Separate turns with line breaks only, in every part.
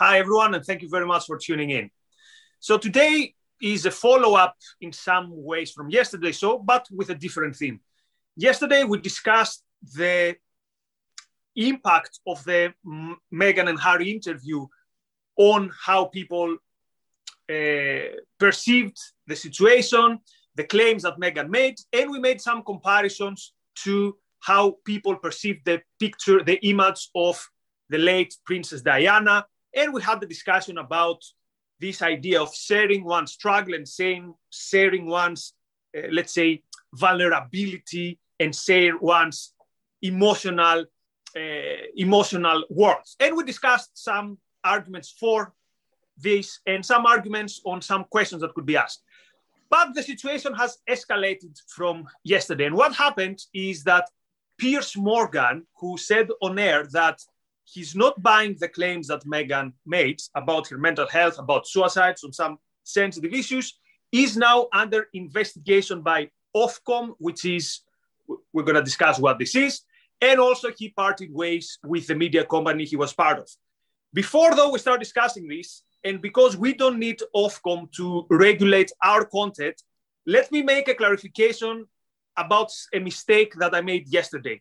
Hi, everyone, and thank you very much for tuning in. So, today is a follow up in some ways from yesterday's show, but with a different theme. Yesterday, we discussed the impact of the Meghan and Harry interview on how people uh, perceived the situation, the claims that Meghan made, and we made some comparisons to how people perceived the picture, the image of the late Princess Diana. And we had the discussion about this idea of sharing one's struggle and saying, sharing one's, uh, let's say, vulnerability and share one's emotional, uh, emotional words. And we discussed some arguments for this and some arguments on some questions that could be asked. But the situation has escalated from yesterday. And what happened is that Piers Morgan, who said on air that he's not buying the claims that Meghan made about her mental health, about suicides, on some sensitive issues, is now under investigation by Ofcom, which is, we're going to discuss what this is. And also, he parted ways with the media company he was part of. Before, though, we start discussing this, and because we don't need Ofcom to regulate our content, let me make a clarification about a mistake that I made yesterday.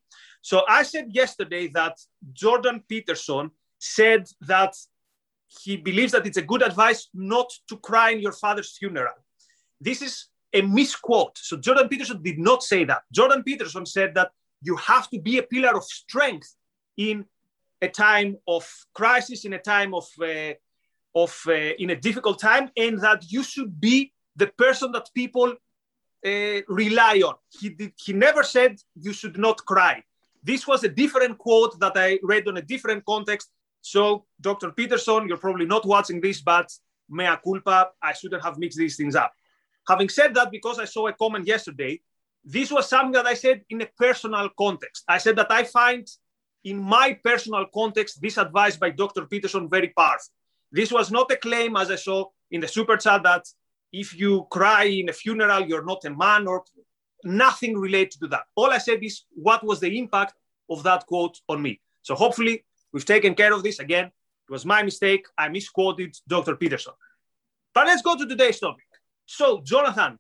So I said yesterday that Jordan Peterson said that he believes that it's a good advice not to cry in your father's funeral. This is a misquote. So Jordan Peterson did not say that. Jordan Peterson said that you have to be a pillar of strength in a time of crisis, in a time of, uh, of uh, in a difficult time, and that you should be the person that people uh, rely on. He, did, he never said you should not cry. This was a different quote that I read on a different context. So, Dr. Peterson, you're probably not watching this, but mea culpa, I shouldn't have mixed these things up. Having said that, because I saw a comment yesterday, this was something that I said in a personal context. I said that I find in my personal context this advice by Dr. Peterson very powerful. This was not a claim, as I saw in the super chat, that if you cry in a funeral, you're not a man or nothing related to that. All I said is what was the impact of that quote on me. So hopefully we've taken care of this. Again, it was my mistake. I misquoted Dr. Peterson. But let's go to today's topic. So, Jonathan,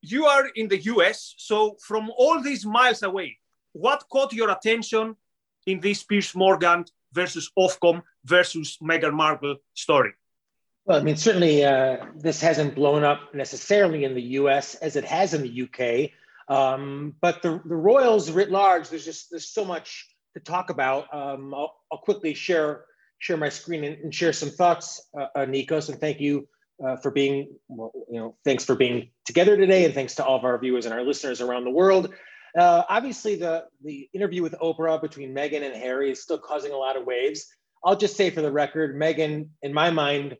you are in the US. So, from all these miles away, what caught your attention in this Piers Morgan versus Ofcom versus Meghan Markle story?
Well, I mean, certainly uh, this hasn't blown up necessarily in the U.S. as it has in the U.K. Um, but the, the Royals writ large, there's just there's so much to talk about. Um, I'll, I'll, quickly share share my screen and, and share some thoughts, uh, uh, Nikos, and thank you uh, for being well, you know thanks for being together today, and thanks to all of our viewers and our listeners around the world. Uh, obviously, the the interview with Oprah between Meghan and Harry is still causing a lot of waves. I'll just say for the record, Meghan, in my mind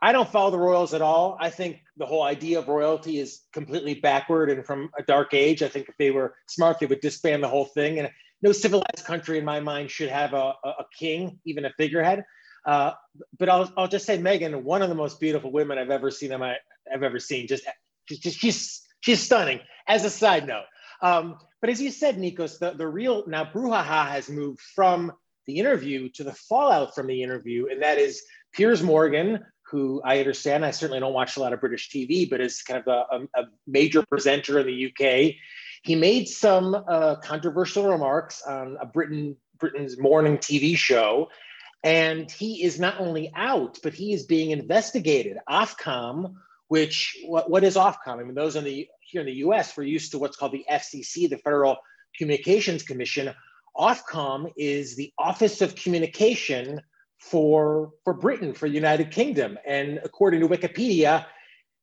I don't follow the royals at all. I think the whole idea of royalty is completely backward and from a dark age. I think if they were smart, they would disband the whole thing. And no civilized country, in my mind, should have a, a king, even a figurehead. Uh, but I'll, I'll just say, Meghan, one of the most beautiful women I've ever seen. My, I've ever seen. Just, just she's she's stunning. As a side note, um, but as you said, Nikos, the, the real now brouhaha has moved from the interview to the fallout from the interview, and that is Piers Morgan, who I understand, I certainly don't watch a lot of British TV, but is kind of a, a major presenter in the UK. He made some uh, controversial remarks on a Britain Britain's morning TV show, and he is not only out, but he is being investigated. Ofcom, which what, what is Ofcom? I mean, those in the here in the U.S. we're used to what's called the FCC, the Federal Communications Commission. Ofcom is the Office of Communication for, for Britain, for the United Kingdom. And according to Wikipedia,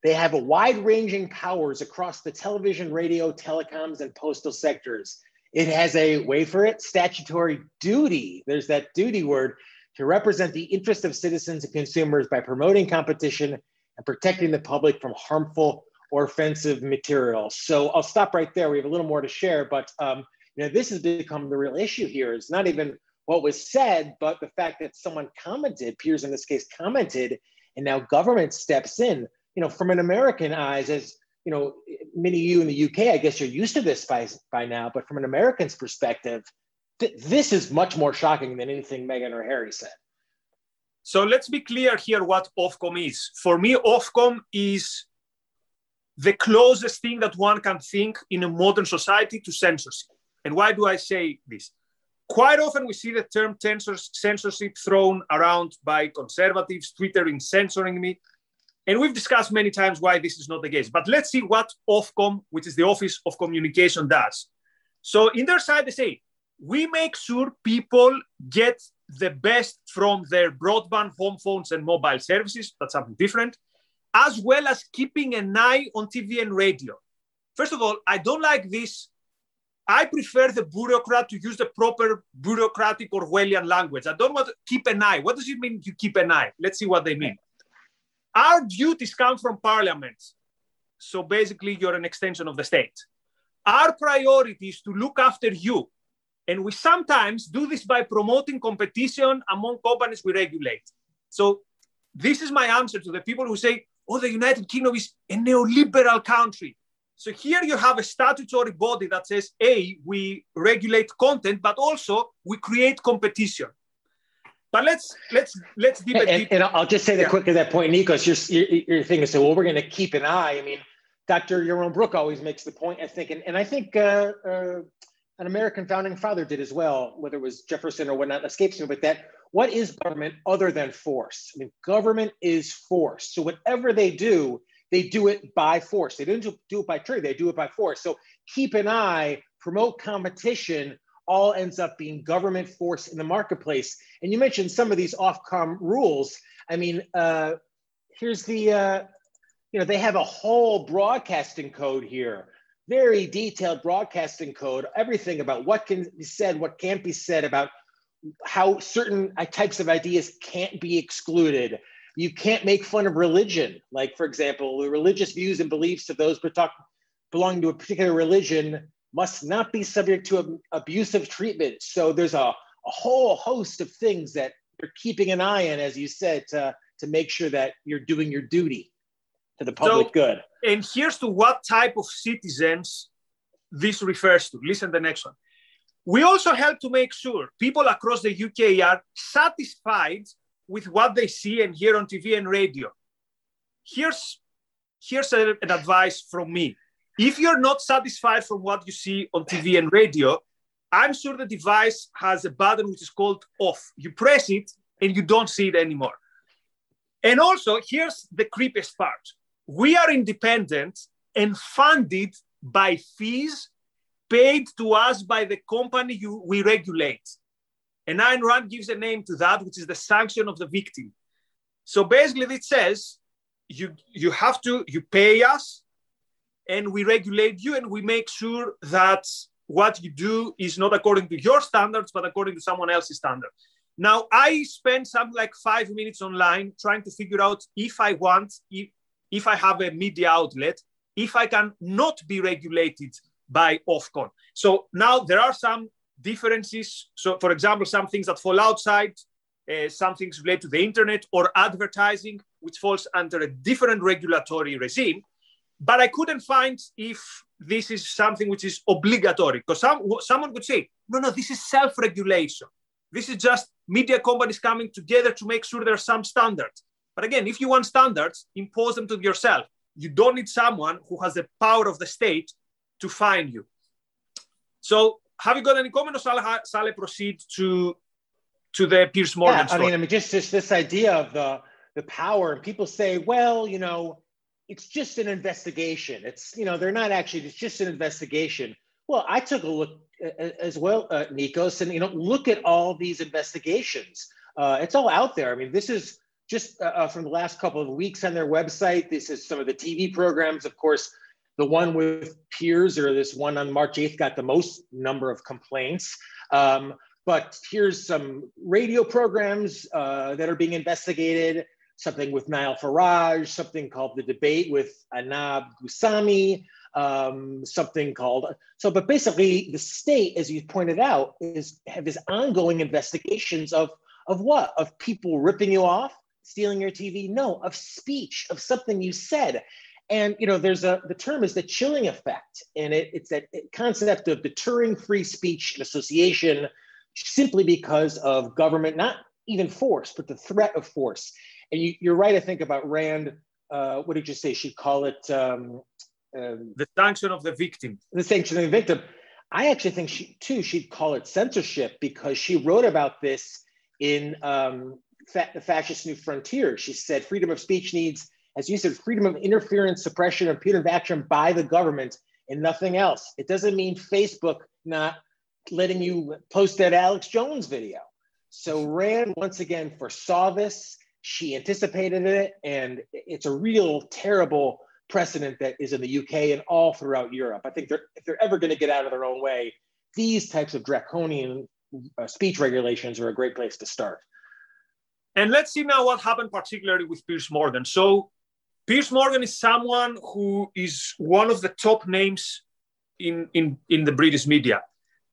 they have a wide ranging powers across the television, radio, telecoms, and postal sectors. It has a, wait for it, statutory duty. There's that duty word to represent the interest of citizens and consumers by promoting competition and protecting the public from harmful or offensive material. So I'll stop right there. We have a little more to share, but um, you know, this has become the real issue here. It's not even what was said, but the fact that someone commented, Piers in this case commented, and now government steps in, you know, from an American eyes, as you know, many of you in the UK, I guess you're used to this by, by now, but from an American's perspective, th- this is much more shocking than anything Meghan or Harry said.
So let's be clear here what Ofcom is. For me, Ofcom is the closest thing that one can think in a modern society to censorship. And why do I say this? Quite often we see the term censorship thrown around by conservatives, twittering, censoring me. And we've discussed many times why this is not the case. But let's see what Ofcom, which is the Office of Communication, does. So in their side, they say, we make sure people get the best from their broadband, home phones, and mobile services. That's something different as well as keeping an eye on TV and radio. First of all, I don't like this. I prefer the bureaucrat to use the proper bureaucratic Orwellian language. I don't want to keep an eye. What does it mean to keep an eye? Let's see what they mean. Our duties come from parliament. So basically, you're an extension of the state. Our priority is to look after you. And we sometimes do this by promoting competition among companies we regulate. So, this is my answer to the people who say, oh, the United Kingdom is a neoliberal country. So here you have a statutory body that says, A, we regulate content, but also we create competition. But let's let's let's
deep and, and, I'll just say that yeah. quick at that point, Nikos. Your, your, your thing is so well, we're going to keep an eye. I mean, Dr. Yaron Brook always makes the point, I think, and, and I think uh, uh, an American founding father did as well, whether it was Jefferson or whatnot, escapes me, but that what is government other than force? I mean, government is force. So whatever they do, they do it by force. They didn't do it by trade, they do it by force. So keep an eye, promote competition, all ends up being government force in the marketplace. And you mentioned some of these Ofcom rules. I mean, uh, here's the, uh, you know, they have a whole broadcasting code here, very detailed broadcasting code, everything about what can be said, what can't be said about how certain types of ideas can't be excluded. You can't make fun of religion. Like, for example, the religious views and beliefs of those belonging to a particular religion must not be subject to abusive treatment. So there's a, a whole host of things that you're keeping an eye on, as you said, to, to make sure that you're doing your duty to the public so, good.
And here's to what type of citizens this refers to. Listen to the next one. We also help to make sure people across the UK are satisfied with what they see and hear on TV and radio. Here's, here's a, an advice from me. If you're not satisfied from what you see on TV and radio, I'm sure the device has a button which is called off. You press it and you don't see it anymore. And also, here's the creepiest part we are independent and funded by fees paid to us by the company you, we regulate. And Ayn Rand gives a name to that, which is the sanction of the victim. So basically, it says you, you have to, you pay us and we regulate you and we make sure that what you do is not according to your standards, but according to someone else's standard. Now, I spent something like five minutes online trying to figure out if I want, if, if I have a media outlet, if I can not be regulated by Ofcom. So now there are some differences. So, for example, some things that fall outside, uh, some things related to the internet or advertising, which falls under a different regulatory regime. But I couldn't find if this is something which is obligatory, because some, someone would say, no, no, this is self regulation. This is just media companies coming together to make sure there are some standards. But again, if you want standards, impose them to yourself. You don't need someone who has the power of the state to find you. So have you got any comment or shall I, shall I proceed to to the Piers Morgan
yeah, story? I mean, I mean, just, just this idea of the the power, and people say, well, you know, it's just an investigation. It's you know, they're not actually. It's just an investigation. Well, I took a look as well, uh, Nikos, and you know, look at all these investigations. Uh, it's all out there. I mean, this is just uh, uh from the last couple of weeks on their website. This is some of the TV programs, of course. The one with Piers or this one on March 8th got the most number of complaints. Um, but here's some radio programs uh, that are being investigated something with Nigel Farage, something called The Debate with Anab Gusami, um, something called so. But basically, the state, as you pointed out, is have this ongoing investigations of of what of people ripping you off, stealing your TV. No, of speech, of something you said, and you know there's a the term is the chilling effect and it, it's that concept of deterring free speech and association simply because of government not even force, but the threat of force. And you, are right, I think, about Rand. Uh, what did you say? She'd call it um,
um, the sanction of the victim.
The sanction of the victim. I actually think she too. She'd call it censorship because she wrote about this in um, fa- the fascist new frontier. She said freedom of speech needs, as you said, freedom of interference, suppression, and punitive action by the government, and nothing else. It doesn't mean Facebook not letting you post that Alex Jones video. So Rand once again foresaw this. She anticipated it, and it's a real terrible precedent that is in the UK and all throughout Europe. I think they're, if they're ever going to get out of their own way, these types of draconian uh, speech regulations are a great place to start.
And let's see now what happened, particularly with Piers Morgan. So, Piers Morgan is someone who is one of the top names in, in, in the British media.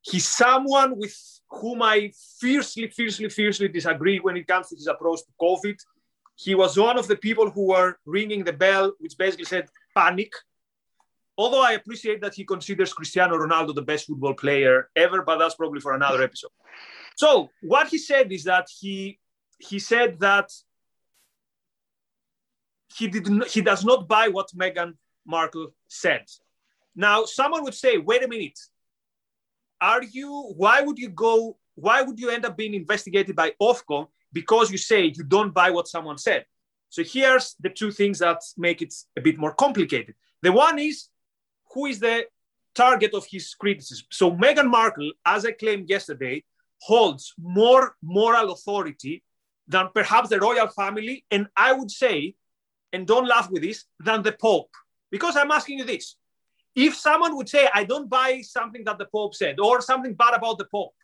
He's someone with whom I fiercely, fiercely, fiercely disagree when it comes to his approach to COVID he was one of the people who were ringing the bell, which basically said panic. Although I appreciate that he considers Cristiano Ronaldo the best football player ever, but that's probably for another episode. So what he said is that he he said that he did not, he does not buy what Meghan Markle said. Now someone would say, wait a minute, are you? Why would you go? Why would you end up being investigated by Ofcom because you say you don't buy what someone said. So here's the two things that make it a bit more complicated. The one is who is the target of his criticism. So Meghan Markle, as I claimed yesterday, holds more moral authority than perhaps the royal family, and I would say, and don't laugh with this, than the Pope. Because I'm asking you this. If someone would say, I don't buy something that the Pope said, or something bad about the Pope,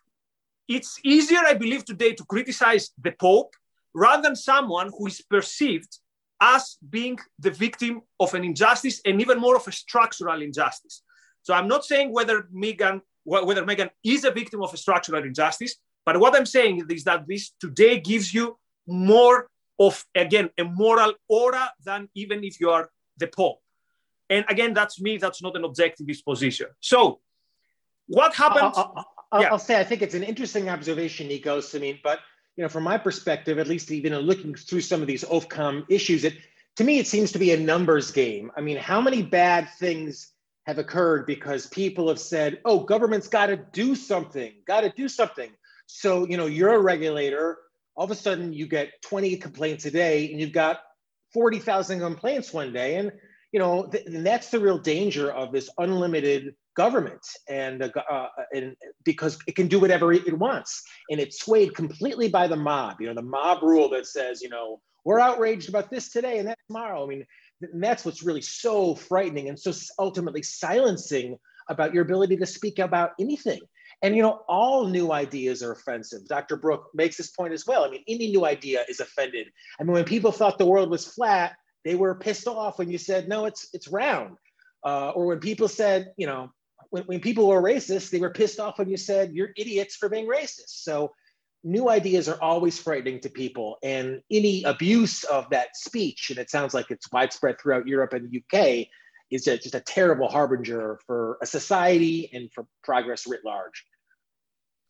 it's easier, I believe, today to criticize the Pope rather than someone who is perceived as being the victim of an injustice and even more of a structural injustice. So I'm not saying whether Meghan whether Meghan is a victim of a structural injustice, but what I'm saying is that this today gives you more of again a moral aura than even if you are the Pope. And again, that's me. That's not an objectivist position. So, what happened? Uh
I'll, yeah. I'll say I think it's an interesting observation, Nikos. I mean, but you know, from my perspective, at least even looking through some of these Ofcom issues, it to me it seems to be a numbers game. I mean, how many bad things have occurred because people have said, "Oh, government's got to do something, got to do something." So you know, you're a regulator. All of a sudden, you get 20 complaints a day, and you've got 40,000 complaints one day, and you know, th- and that's the real danger of this unlimited government. And, uh, uh, and because it can do whatever it wants. And it's swayed completely by the mob you know the mob rule that says you know we're outraged about this today and that tomorrow. I mean that's what's really so frightening and so ultimately silencing about your ability to speak about anything and you know all new ideas are offensive dr brook makes this point as well i mean any new idea is offended i mean when people thought the world was flat they were pissed off when you said no it's it's round uh, or when people said you know when, when people were racist, they were pissed off when you said you're idiots for being racist. So new ideas are always frightening to people. And any abuse of that speech, and it sounds like it's widespread throughout Europe and the UK, is just a terrible harbinger for a society and for progress writ large.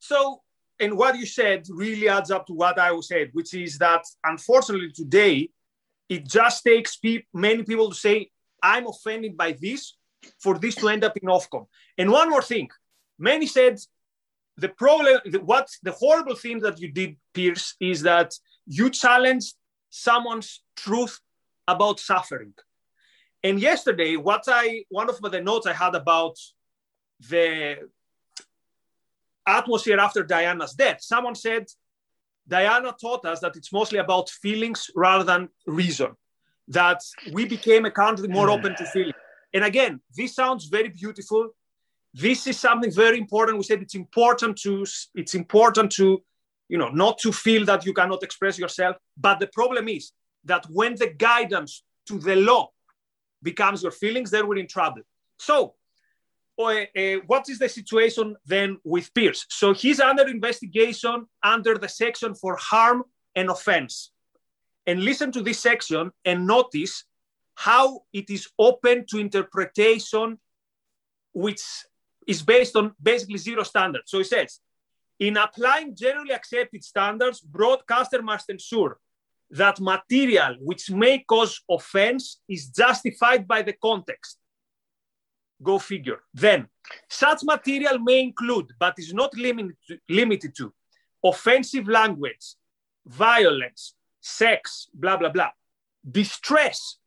So, and what you said really adds up to what I said, which is that unfortunately today, it just takes pe- many people to say, I'm offended by this for this to end up in Ofcom. And one more thing, many said the problem, what the horrible thing that you did, Piers, is that you challenged someone's truth about suffering. And yesterday, what I one of the notes I had about the atmosphere after Diana's death, someone said Diana taught us that it's mostly about feelings rather than reason. That we became a country more hmm. open to feeling. And again, this sounds very beautiful. This is something very important. We said it's important to it's important to, you know, not to feel that you cannot express yourself. But the problem is that when the guidance to the law becomes your feelings, then we're in trouble. So, Uh, what is the situation then with Piers? So he's under investigation under the section for harm and offense. And listen to this section and notice how it is open to interpretation, which is based on basically zero standards. So it says, In applying generally accepted standards, broadcaster must ensure that material which may cause offense is justified by the context. Go figure. Then, such material may include, but is not limited to, limited to offensive language, violence, sex, blah, blah, blah, distress,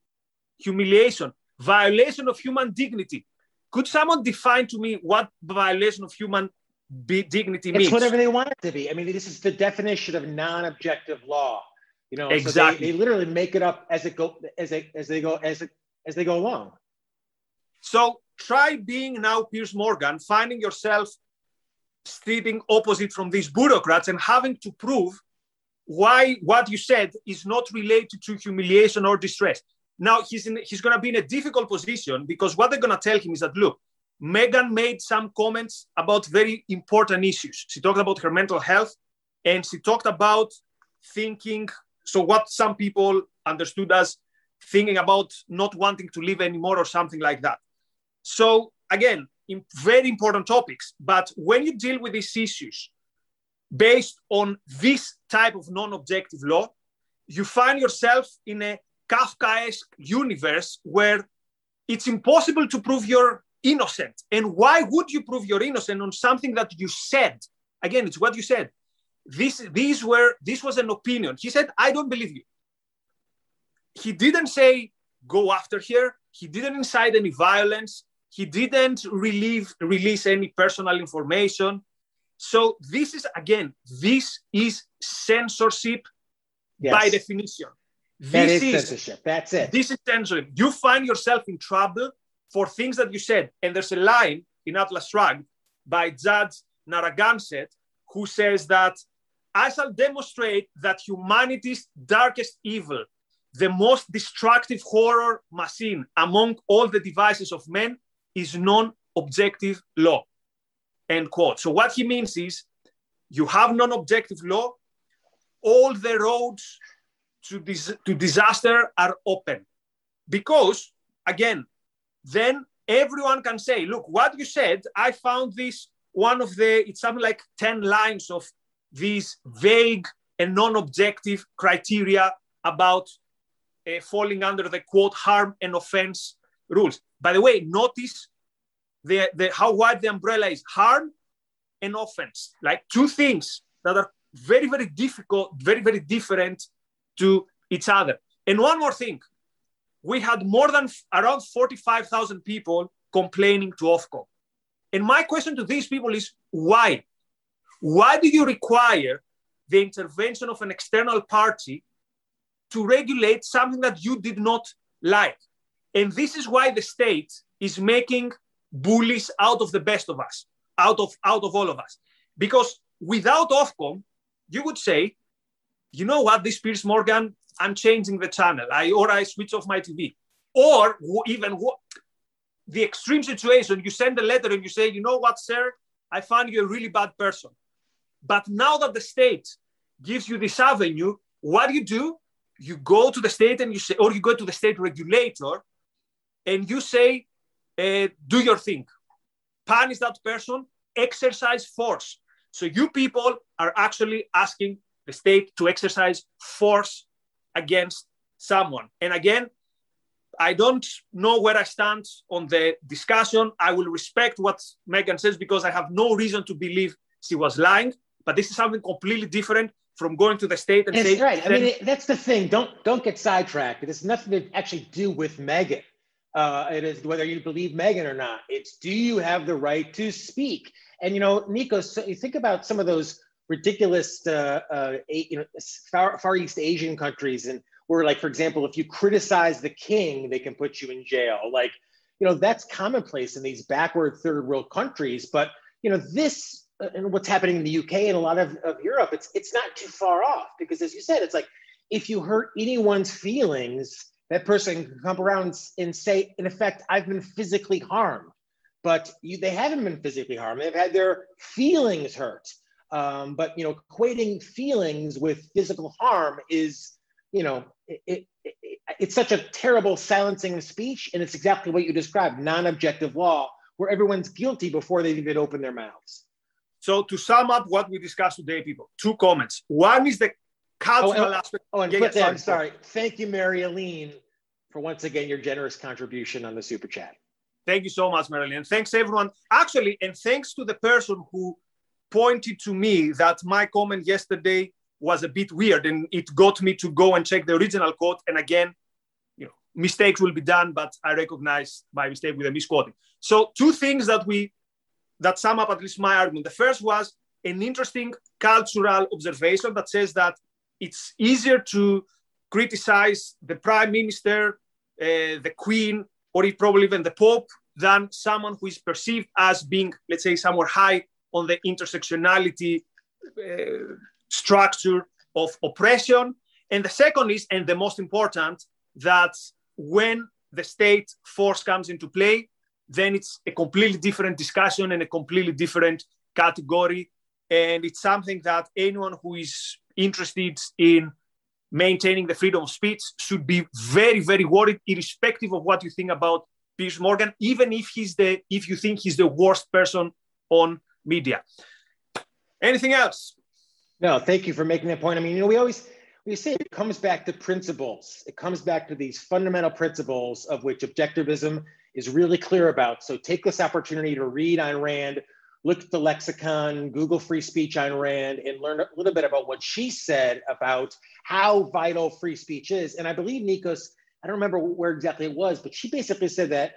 humiliation, violation of human dignity. Could someone define to me what violation of human dignity
it's
means?
whatever they want it to be. I mean, this is the definition of non-objective law. You know,
exactly.
So they, they, literally make it up as it go as they as they go as it, as they go along.
So try being now Piers Morgan, finding yourself sitting opposite from these bureaucrats and having to prove why what you said is not related to humiliation or distress. Now he's in, he's going to be in a difficult position because what they're going to tell him is that look, Meghan made some comments about very important issues. She talked about her mental health, and she talked about thinking. So what some people understood as thinking about not wanting to live anymore or something like that. So again, very important topics. But when you deal with these issues based on this type of non-objective law, you find yourself in a Kafkaesque universe where it's impossible to prove you're innocent. And why would you prove you're innocent on something that you said? Again, it's what you said. This, these were, this was an opinion. He said, I don't believe you. He didn't say, go after her. He didn't incite any violence. He didn't relieve, release any personal information. So this is, again, this is censorship yes. by definition.
This that is, is censorship. That's it.
This is censorship. You find yourself in trouble for things that you said. And there's a line in Atlas Shrugged by Judge Narragansett who says that I shall demonstrate that humanity's darkest evil, the most destructive horror machine among all the devices of men, is non objective law. End quote. So, what he means is you have non objective law, all the roads to, dis- to disaster are open. Because, again, then everyone can say, look, what you said, I found this one of the, it's something like 10 lines of these vague and non objective criteria about uh, falling under the quote harm and offense rules. By the way, notice the, the, how wide the umbrella is harm and offense, like two things that are very, very difficult, very, very different to each other. And one more thing, we had more than around 45,000 people complaining to Ofcom. And my question to these people is why? Why do you require the intervention of an external party to regulate something that you did not like? And this is why the state is making bullies out of the best of us, out of, out of all of us. Because without Ofcom, you would say, you know what, this Piers Morgan I'm changing the channel, I or I switch off my TV, or even the extreme situation, you send a letter and you say, you know what, sir, I find you a really bad person. But now that the state gives you this avenue, what do you do? You go to the state and you say, or you go to the state regulator and you say, uh, do your thing. Punish that person, exercise force. So you people are actually asking the state to exercise force against someone. And again, I don't know where I stand on the discussion. I will respect what Meghan says because I have no reason to believe she was lying. But this is something completely different from going to the state and saying.
Right. I mean, that's the thing. Don't don't get sidetracked. It has nothing to actually do with Meghan. Uh, it is whether you believe Meghan or not. It's do you have the right to speak? And you know, Nico, so you think about some of those ridiculous, uh, uh, you know, far, far East Asian countries, and where, like, for example, if you criticize the king, they can put you in jail. Like, you know, that's commonplace in these backward third world countries. But you know, this uh, and what's happening in the UK and a lot of, of Europe, it's it's not too far off because, as you said, it's like if you hurt anyone's feelings, that person can come around and say, in effect, I've been physically harmed. But you, they haven't been physically harmed. They've had their feelings hurt. Um, but you know, equating feelings with physical harm is, you know, it, it, it, it's such a terrible silencing of speech, and it's exactly what you described: non-objective law, where everyone's guilty before they even open their mouths.
So to sum up what we discussed today, people, two comments. One is the cultural
oh,
aspect.
Oh, and yeah, sorry, I'm sorry. Thank you, Mary Aline, for once again your generous contribution on the super chat.
Thank you so much, Marilyn. And thanks everyone. Actually, and thanks to the person who pointed to me that my comment yesterday was a bit weird and it got me to go and check the original quote. And again, you know, mistakes will be done, but I recognize my mistake with a misquoting. So two things that we that sum up at least my argument. The first was an interesting cultural observation that says that it's easier to criticize the prime minister, uh, the queen, or probably even the pope than someone who is perceived as being, let's say, somewhere high on the intersectionality uh, structure of oppression. And the second is, and the most important, that when the state force comes into play, then it's a completely different discussion and a completely different category. And it's something that anyone who is interested in maintaining the freedom of speech should be very, very worried, irrespective of what you think about Piers Morgan, even if he's the if you think he's the worst person on media. Anything else?
No, thank you for making that point. I mean, you know, we always we say it comes back to principles. It comes back to these fundamental principles of which objectivism is really clear about. So take this opportunity to read on Rand, look at the lexicon, Google free speech on Rand, and learn a little bit about what she said about how vital free speech is. And I believe Nikos, I don't remember where exactly it was, but she basically said that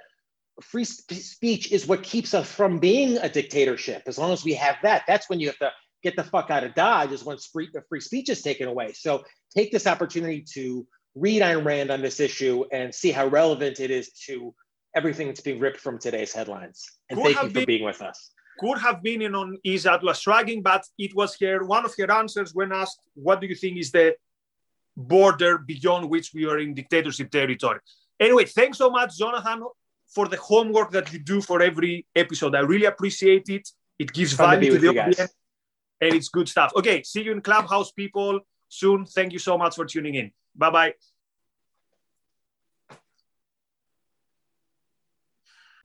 free speech is what keeps us from being a dictatorship. As long as we have that, that's when you have to get the fuck out of Dodge is when free, free speech is taken away. So take this opportunity to read Ayn Rand on this issue and see how relevant it is to everything that's being ripped from today's headlines. And could thank you for being with us.
Could have been in on Is Atlas shrugging, but it was her one of her answers when asked, "What do you think is the border beyond which we are in dictatorship territory?" Anyway, thanks so much, Jonathan, for the homework that you do for every episode. I really appreciate it. It gives value to, to the audience, and it's good stuff. Okay, see you in Clubhouse, people, soon. Thank you so much for tuning in. Bye bye.